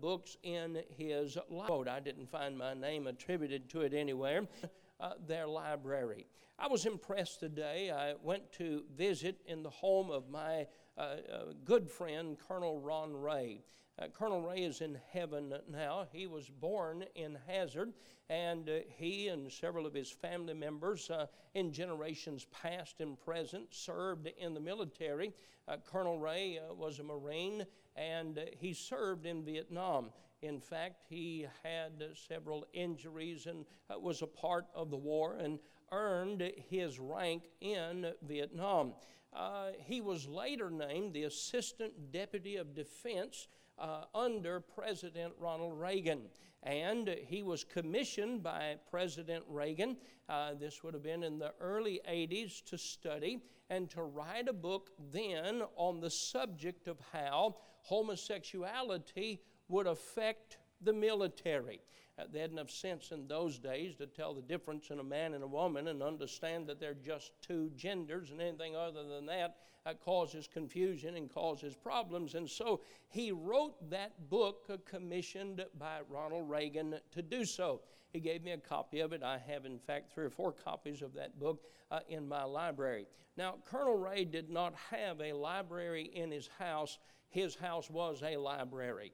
books in his library. I didn't find my name attributed to it anywhere. Uh, their library. I was impressed today. I went to visit in the home of my uh, uh, good friend, Colonel Ron Ray. Uh, Colonel Ray is in heaven now. He was born in Hazard, and uh, he and several of his family members uh, in generations past and present served in the military. Colonel Ray was a Marine, and uh, he served in Vietnam. In fact, he had several injuries and was a part of the war and earned his rank in Vietnam. he was later named the Assistant Deputy of Defense uh, under President Ronald Reagan. And he was commissioned by President Reagan, uh, this would have been in the early 80s, to study and to write a book then on the subject of how homosexuality would affect the military. Uh, they had enough sense in those days to tell the difference in a man and a woman and understand that they're just two genders, and anything other than that uh, causes confusion and causes problems. And so he wrote that book uh, commissioned by Ronald Reagan to do so. He gave me a copy of it. I have, in fact, three or four copies of that book uh, in my library. Now, Colonel Ray did not have a library in his house, his house was a library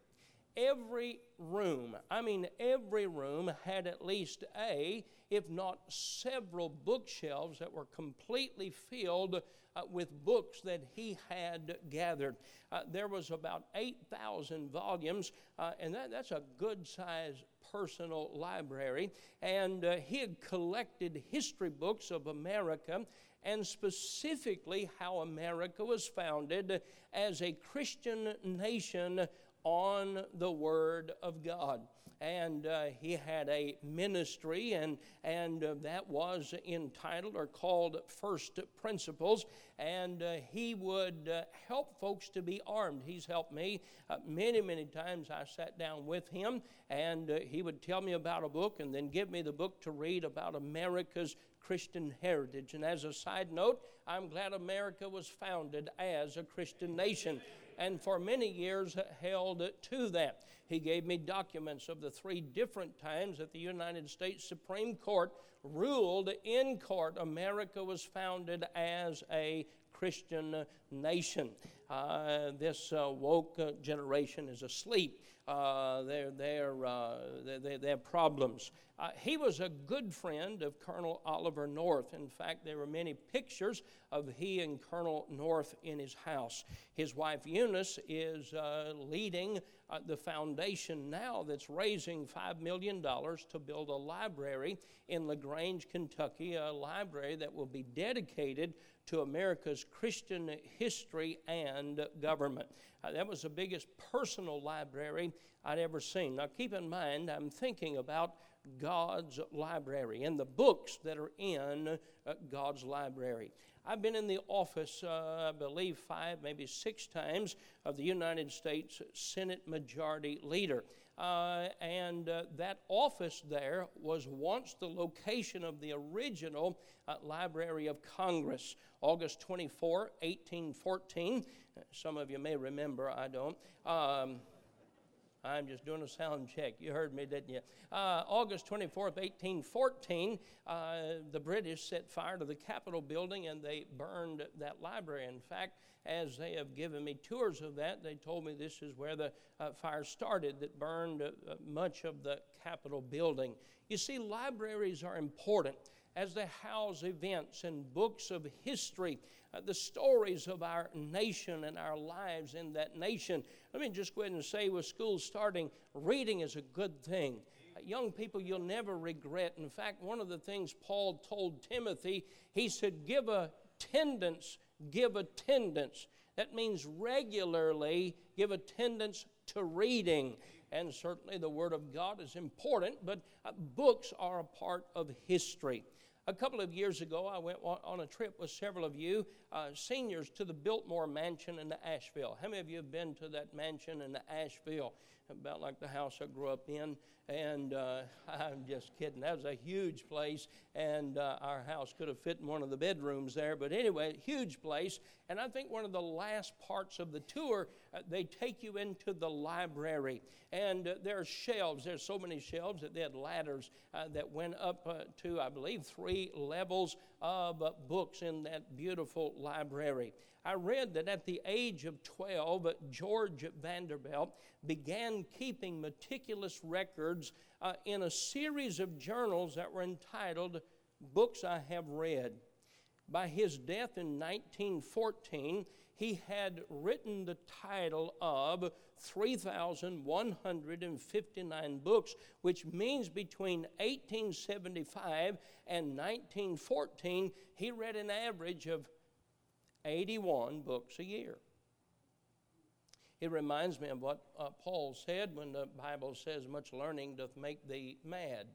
every room, I mean, every room had at least a, if not several bookshelves that were completely filled uh, with books that he had gathered. Uh, there was about 8,000 volumes, uh, and that, that's a good sized personal library. And uh, he had collected history books of America and specifically how America was founded as a Christian nation on the Word of God. And uh, he had a ministry, and, and uh, that was entitled or called First Principles. And uh, he would uh, help folks to be armed. He's helped me uh, many, many times. I sat down with him, and uh, he would tell me about a book and then give me the book to read about America's Christian heritage. And as a side note, I'm glad America was founded as a Christian nation and for many years held to that. He gave me documents of the three different times that the United States Supreme Court ruled in court America was founded as a Christian nation. Uh, this uh, woke generation is asleep. Uh, uh, they, they have problems. Uh, he was a good friend of Colonel Oliver North. In fact, there were many pictures of he and Colonel North in his house. His wife Eunice is uh, leading uh, the foundation now that's raising $5 million to build a library in LaGrange, Kentucky, a library that will be dedicated to America's Christian history and government. Uh, that was the biggest personal library I'd ever seen. Now, keep in mind, I'm thinking about God's library and the books that are in uh, God's library. I've been in the office, uh, I believe, five, maybe six times of the United States Senate Majority Leader. Uh, and uh, that office there was once the location of the original uh, Library of Congress, August 24, 1814. Some of you may remember, I don't. Um, I'm just doing a sound check. You heard me, didn't you? Uh, August 24th, 1814, uh, the British set fire to the Capitol building and they burned that library. In fact, as they have given me tours of that, they told me this is where the uh, fire started that burned uh, much of the Capitol building. You see, libraries are important as they house events and books of history, uh, the stories of our nation and our lives in that nation. Let me just go ahead and say, with school starting, reading is a good thing. Uh, young people, you'll never regret. In fact, one of the things Paul told Timothy, he said, give attendance, give attendance. That means regularly give attendance to reading and certainly the Word of God is important, but uh, books are a part of history. A couple of years ago, I went on a trip with several of you, uh, seniors, to the Biltmore Mansion in Asheville. How many of you have been to that mansion in Asheville? About like the house I grew up in. And uh, I'm just kidding. That was a huge place, and uh, our house could have fit in one of the bedrooms there. But anyway, huge place. And I think one of the last parts of the tour, uh, they take you into the library. And uh, there are shelves. There's so many shelves that they had ladders uh, that went up uh, to, I believe, three levels of books in that beautiful library. I read that at the age of 12, George Vanderbilt began keeping meticulous records uh, in a series of journals that were entitled Books I Have Read. By his death in 1914, he had written the title of 3,159 books, which means between 1875 and 1914, he read an average of 81 books a year. It reminds me of what uh, Paul said when the Bible says, Much learning doth make thee mad.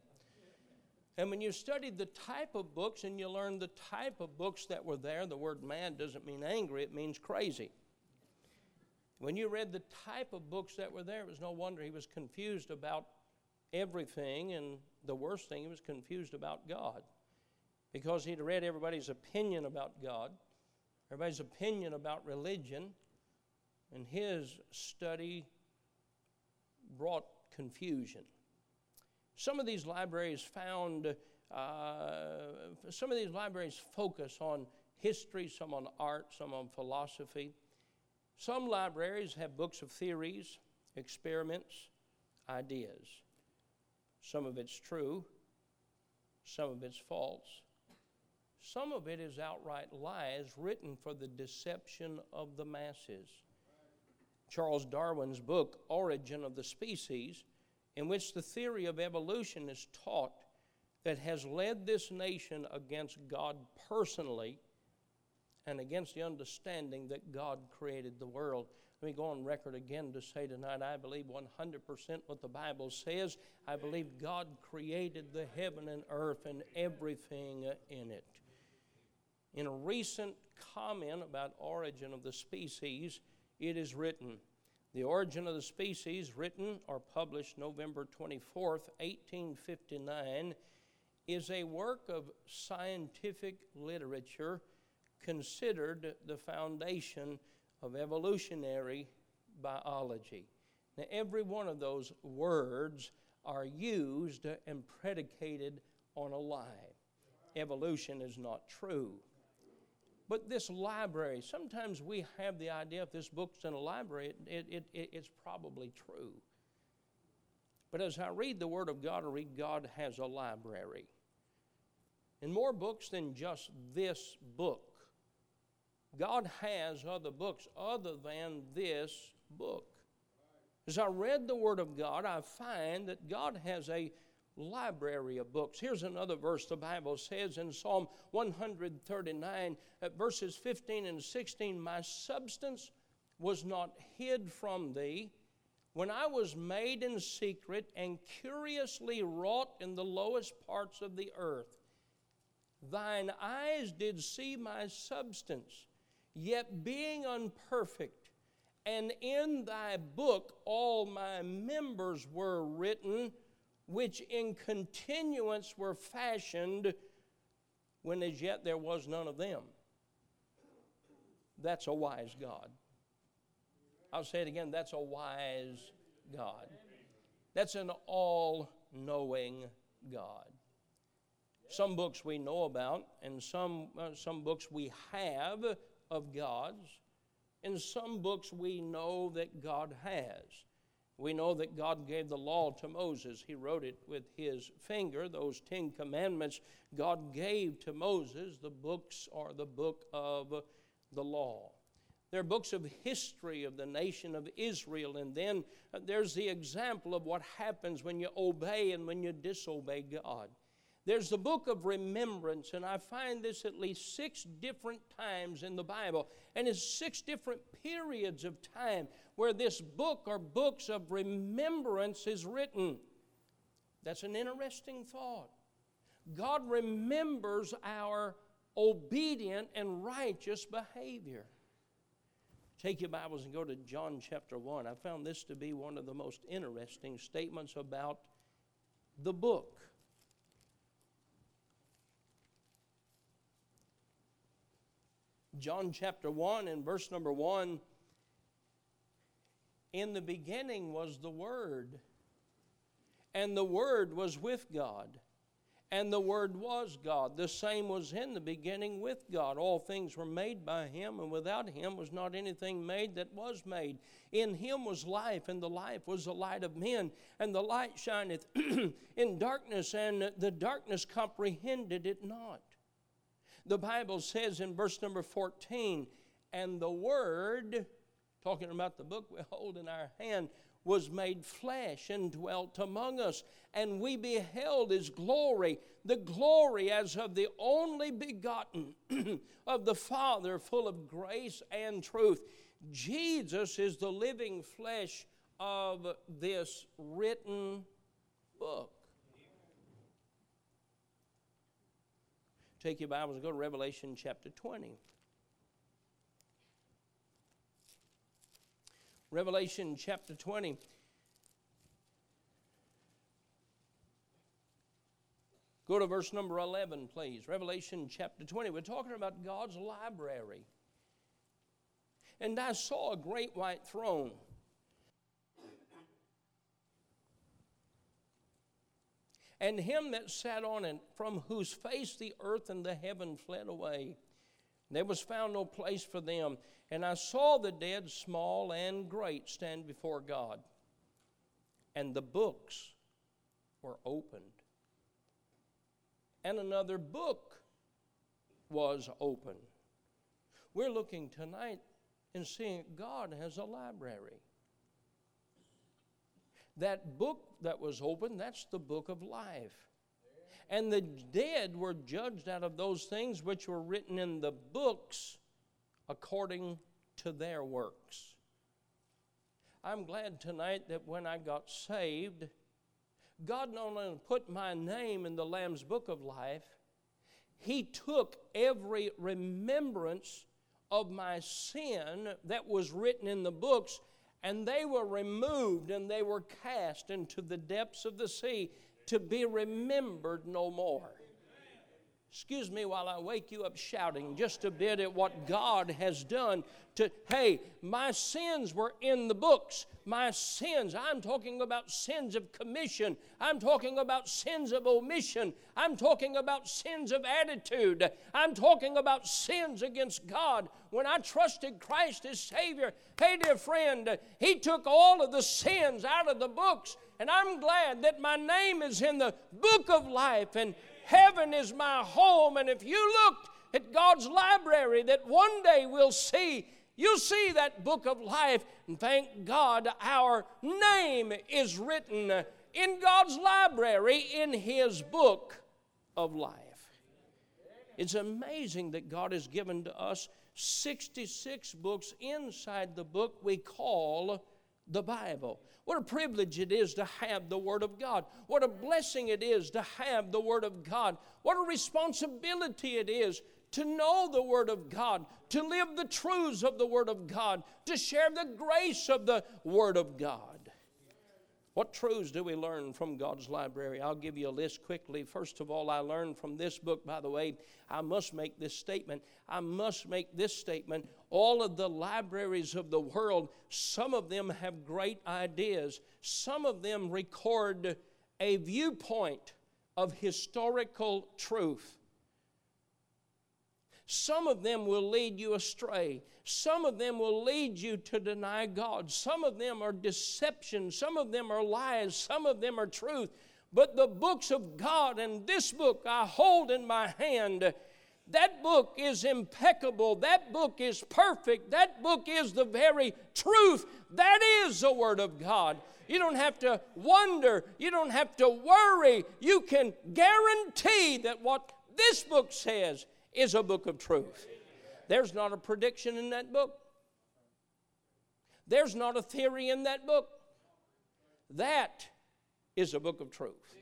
And when you studied the type of books and you learned the type of books that were there, the word mad doesn't mean angry, it means crazy. When you read the type of books that were there, it was no wonder he was confused about everything, and the worst thing, he was confused about God. Because he'd read everybody's opinion about God everybody's opinion about religion, and his study brought confusion. Some of these libraries found, uh, some of these libraries focus on history, some on art, some on philosophy. Some libraries have books of theories, experiments, ideas. Some of it's true, some of it's false. Some of it is outright lies written for the deception of the masses. Charles Darwin's book, Origin of the Species, in which the theory of evolution is taught, that has led this nation against God personally and against the understanding that God created the world. Let me go on record again to say tonight I believe 100% what the Bible says. I believe God created the heaven and earth and everything in it. In a recent comment about origin of the species, it is written, the origin of the species, written or published November 24, 1859, is a work of scientific literature considered the foundation of evolutionary biology. Now, every one of those words are used and predicated on a lie. Evolution is not true. But this library, sometimes we have the idea if this book's in a library, it, it, it, it's probably true. But as I read the Word of God, I read God has a library. And more books than just this book. God has other books other than this book. As I read the Word of God, I find that God has a library of books. Here's another verse the Bible says in Psalm 139, at uh, verses 15 and 16 My substance was not hid from thee when I was made in secret and curiously wrought in the lowest parts of the earth. Thine eyes did see my substance, yet being unperfect, and in thy book all my members were written which in continuance were fashioned when as yet there was none of them. That's a wise God. I'll say it again that's a wise God. That's an all knowing God. Some books we know about, and some, uh, some books we have of God's, and some books we know that God has. We know that God gave the law to Moses. He wrote it with his finger. Those Ten Commandments God gave to Moses. The books are the book of the law. There are books of history of the nation of Israel, and then uh, there's the example of what happens when you obey and when you disobey God. There's the book of remembrance, and I find this at least six different times in the Bible, and it's six different periods of time where this book or books of remembrance is written. That's an interesting thought. God remembers our obedient and righteous behavior. Take your Bibles and go to John chapter 1. I found this to be one of the most interesting statements about the book. John chapter 1 and verse number 1 In the beginning was the Word, and the Word was with God and the Word was God. The same was in the beginning with God. All things were made by Him, and without Him was not anything made that was made. In Him was life, and the life was the light of men. And the light shineth in darkness, and the darkness comprehended it not. The Bible says in verse number 14, and the Word, talking about the book we hold in our hand, was made flesh and dwelt among us, and we beheld his glory, the glory as of the only begotten of the Father, full of grace and truth. Jesus is the living flesh of this written book. Take your Bibles and go to Revelation chapter 20. Revelation chapter 20. Go to verse number 11, please. Revelation chapter 20. We're talking about God's library. And I saw a great white throne. And him that sat on it, from whose face the earth and the heaven fled away. There was found no place for them. And I saw the dead, small and great, stand before God. And the books were opened. And another book was opened. We're looking tonight and seeing God has a library. That book that was opened, that's the book of life. And the dead were judged out of those things which were written in the books according to their works. I'm glad tonight that when I got saved, God not only put my name in the Lamb's book of life, He took every remembrance of my sin that was written in the books, and they were removed and they were cast into the depths of the sea to be remembered no more. Excuse me while I wake you up shouting just a bit at what God has done to, hey, my sins were in the books. My sins, I'm talking about sins of commission. I'm talking about sins of omission. I'm talking about sins of attitude. I'm talking about sins against God. When I trusted Christ as Savior, hey, dear friend, He took all of the sins out of the books. And I'm glad that my name is in the book of life. And Heaven is my home. And if you looked at God's library that one day we'll see, you'll see that book of life. And thank God our name is written in God's library in His book of life. It's amazing that God has given to us 66 books inside the book we call the Bible. What a privilege it is to have the Word of God. What a blessing it is to have the Word of God. What a responsibility it is to know the Word of God, to live the truths of the Word of God, to share the grace of the Word of God. What truths do we learn from God's library? I'll give you a list quickly. First of all, I learned from this book, by the way, I must make this statement. I must make this statement. All of the libraries of the world, some of them have great ideas, some of them record a viewpoint of historical truth. Some of them will lead you astray. Some of them will lead you to deny God. Some of them are deception. Some of them are lies. Some of them are truth. But the books of God and this book I hold in my hand, that book is impeccable. That book is perfect. That book is the very truth. That is the Word of God. You don't have to wonder. You don't have to worry. You can guarantee that what this book says is a book of truth. There's not a prediction in that book. There's not a theory in that book. That is a book of truth.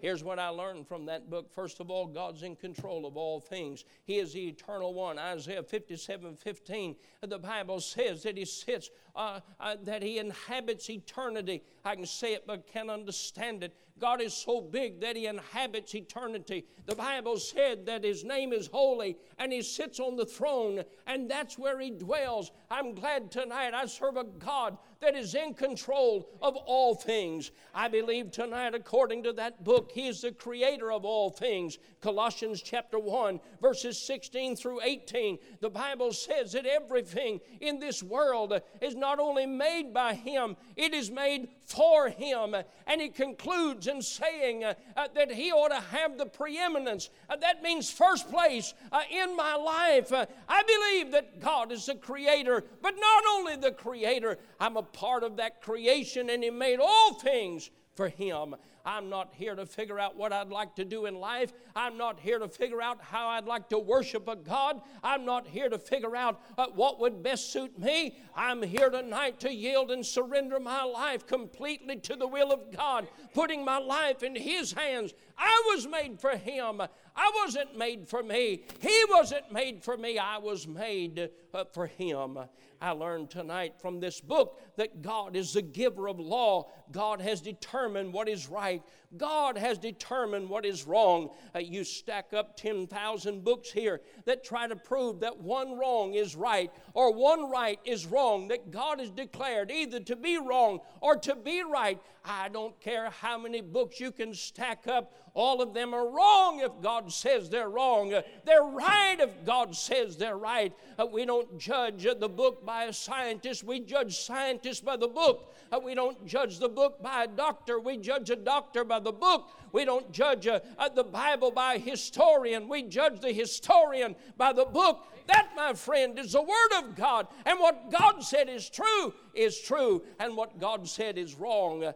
Here's what I learned from that book. First of all, God's in control of all things. He is the eternal one. Isaiah 57 15, the Bible says that He sits, uh, uh, that He inhabits eternity. I can say it but can't understand it. God is so big that He inhabits eternity. The Bible said that His name is holy and He sits on the throne, and that's where He dwells. I'm glad tonight I serve a God that is in control of all things. I believe tonight, according to that book, He is the creator of all things. Colossians chapter 1, verses 16 through 18. The Bible says that everything in this world is not only made by Him, it is made for Him. And He concludes in saying uh, that He ought to have the preeminence. Uh, that means first place uh, in my life. Uh, I believe that God is the creator, but not only the creator, I'm a part of that creation, and He made all things for Him. I'm not here to figure out what I'd like to do in life. I'm not here to figure out how I'd like to worship a God. I'm not here to figure out uh, what would best suit me. I'm here tonight to yield and surrender my life completely to the will of God, putting my life in His hands. I was made for Him. I wasn't made for me. He wasn't made for me. I was made uh, for Him. I learned tonight from this book that God is the giver of law. God has determined what is right. God has determined what is wrong. Uh, you stack up 10,000 books here that try to prove that one wrong is right or one right is wrong, that God has declared either to be wrong or to be right. I don't care how many books you can stack up, all of them are wrong if God says they're wrong. They're right if God says they're right. Uh, we don't judge the book by a scientist, we judge scientists by the book. Uh, we don't judge the book by a doctor, we judge a doctor by the book. We don't judge uh, the Bible by a historian, we judge the historian by the book. That, my friend, is the Word of God. And what God said is true is true, and what God said is wrong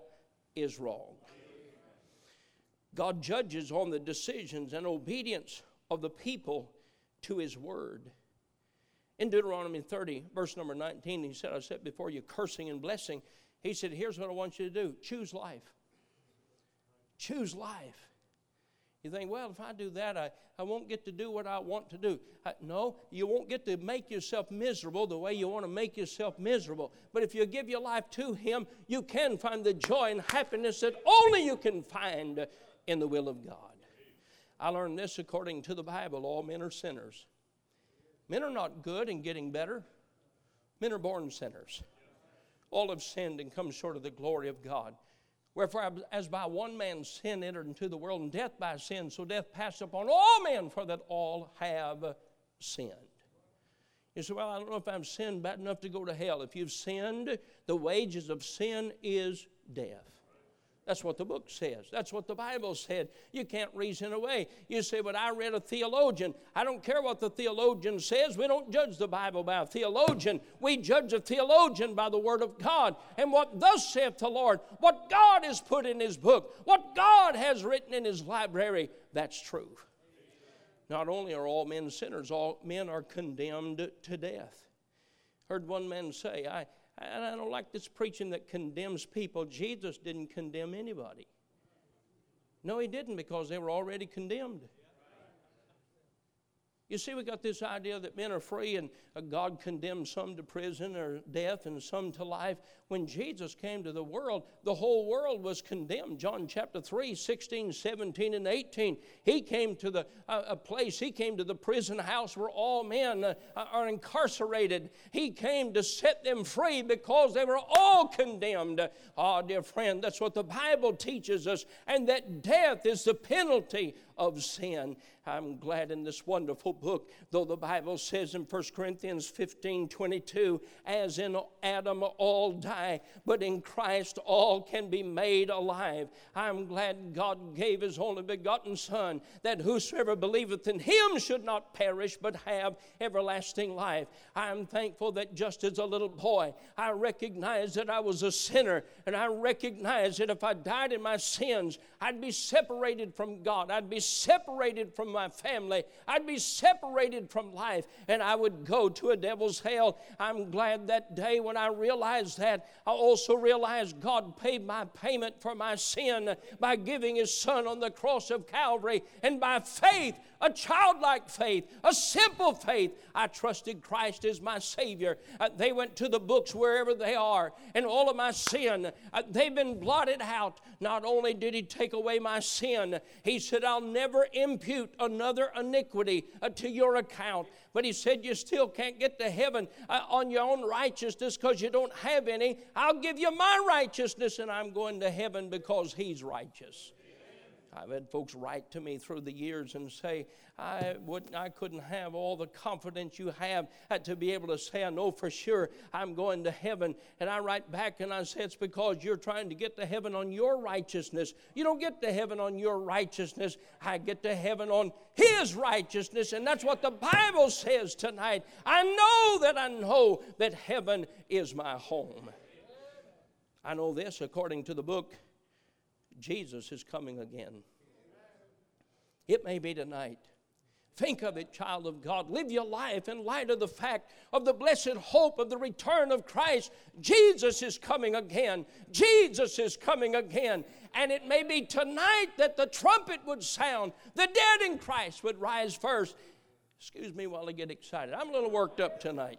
is wrong. God judges on the decisions and obedience of the people to His Word. In Deuteronomy 30, verse number 19, He said, I set before you cursing and blessing. He said, Here's what I want you to do choose life. Choose life. You think, well, if I do that, I, I won't get to do what I want to do. I, no, you won't get to make yourself miserable the way you want to make yourself miserable. But if you give your life to Him, you can find the joy and happiness that only you can find in the will of God. I learned this according to the Bible all men are sinners. Men are not good and getting better, men are born sinners. All have sinned and come short of the glory of God. Wherefore, as by one man's sin entered into the world, and death by sin, so death passed upon all men, for that all have sinned. You say, Well, I don't know if I've sinned bad enough to go to hell. If you've sinned, the wages of sin is death. That's what the book says. That's what the Bible said. You can't reason away. You say, but I read a theologian. I don't care what the theologian says. We don't judge the Bible by a theologian. We judge a theologian by the Word of God. And what thus saith the Lord, what God has put in His book, what God has written in His library, that's true. Not only are all men sinners, all men are condemned to death. Heard one man say, I, and I don't like this preaching that condemns people. Jesus didn't condemn anybody. No, he didn't because they were already condemned. You see, we got this idea that men are free and uh, God condemns some to prison or death and some to life. When Jesus came to the world, the whole world was condemned. John chapter 3, 16, 17, and 18. He came to the uh, a place, he came to the prison house where all men uh, are incarcerated. He came to set them free because they were all condemned. Ah, oh, dear friend, that's what the Bible teaches us, and that death is the penalty of sin. I'm glad in this wonderful book, though the Bible says in 1 Corinthians 15 22, as in Adam all but in Christ all can be made alive. I'm glad God gave his only begotten Son, that whosoever believeth in him should not perish, but have everlasting life. I'm thankful that just as a little boy, I recognized that I was a sinner, and I recognized that if I died in my sins, I'd be separated from God. I'd be separated from my family. I'd be separated from life and I would go to a devil's hell. I'm glad that day when I realized that I also realized God paid my payment for my sin by giving His Son on the cross of Calvary. And by faith, a childlike faith, a simple faith, I trusted Christ as my Savior. Uh, they went to the books wherever they are, and all of my sin, uh, they've been blotted out. Not only did He take away my sin, He said, I'll never impute another iniquity uh, to your account. But He said, You still can't get to heaven uh, on your own righteousness because you don't have any. I'll give you my righteousness, and I'm going to heaven because He's righteous. I've had folks write to me through the years and say, I, wouldn't, I couldn't have all the confidence you have uh, to be able to say, I know for sure I'm going to heaven. And I write back and I say, It's because you're trying to get to heaven on your righteousness. You don't get to heaven on your righteousness. I get to heaven on His righteousness. And that's what the Bible says tonight. I know that I know that heaven is my home. I know this according to the book Jesus is coming again. It may be tonight. Think of it, child of God. Live your life in light of the fact of the blessed hope of the return of Christ. Jesus is coming again. Jesus is coming again. And it may be tonight that the trumpet would sound, the dead in Christ would rise first. Excuse me while I get excited. I'm a little worked up tonight.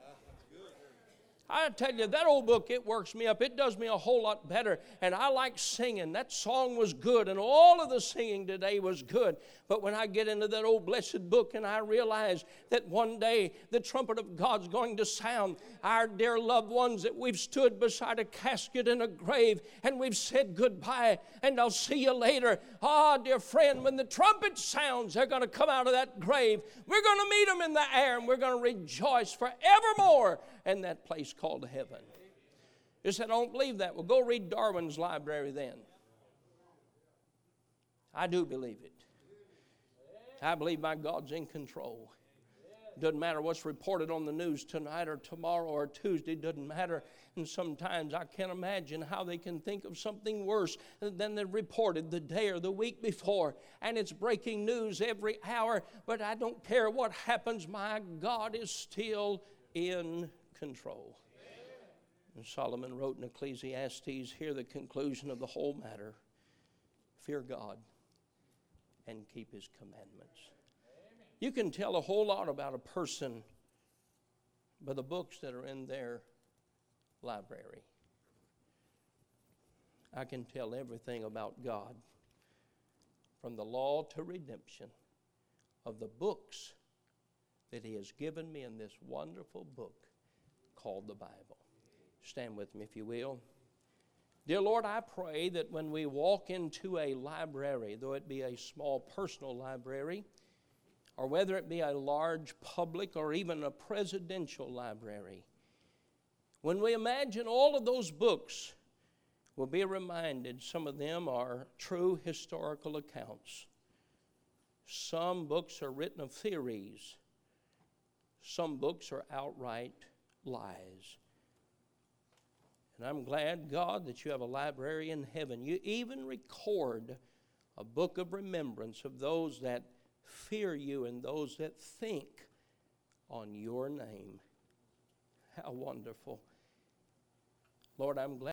I tell you, that old book, it works me up. It does me a whole lot better. And I like singing. That song was good, and all of the singing today was good. But when I get into that old blessed book and I realize that one day the trumpet of God's going to sound, our dear loved ones that we've stood beside a casket in a grave and we've said goodbye and I'll see you later. Ah, dear friend, when the trumpet sounds, they're going to come out of that grave. We're going to meet them in the air and we're going to rejoice forevermore in that place called heaven. You said, I don't believe that. Well, go read Darwin's library then. I do believe it. I believe my God's in control. Doesn't matter what's reported on the news tonight or tomorrow or Tuesday, doesn't matter. And sometimes I can't imagine how they can think of something worse than they reported the day or the week before. And it's breaking news every hour, but I don't care what happens, my God is still in control. And Solomon wrote in Ecclesiastes, hear the conclusion of the whole matter fear God and keep his commandments. You can tell a whole lot about a person by the books that are in their library. I can tell everything about God from the law to redemption of the books that He has given me in this wonderful book called the Bible. Stand with me, if you will. Dear Lord, I pray that when we walk into a library, though it be a small personal library, or whether it be a large public or even a presidential library, when we imagine all of those books, we'll be reminded some of them are true historical accounts. Some books are written of theories, some books are outright lies. And I'm glad, God, that you have a library in heaven. You even record a book of remembrance of those that fear you and those that think on your name. How wonderful. Lord, I'm glad.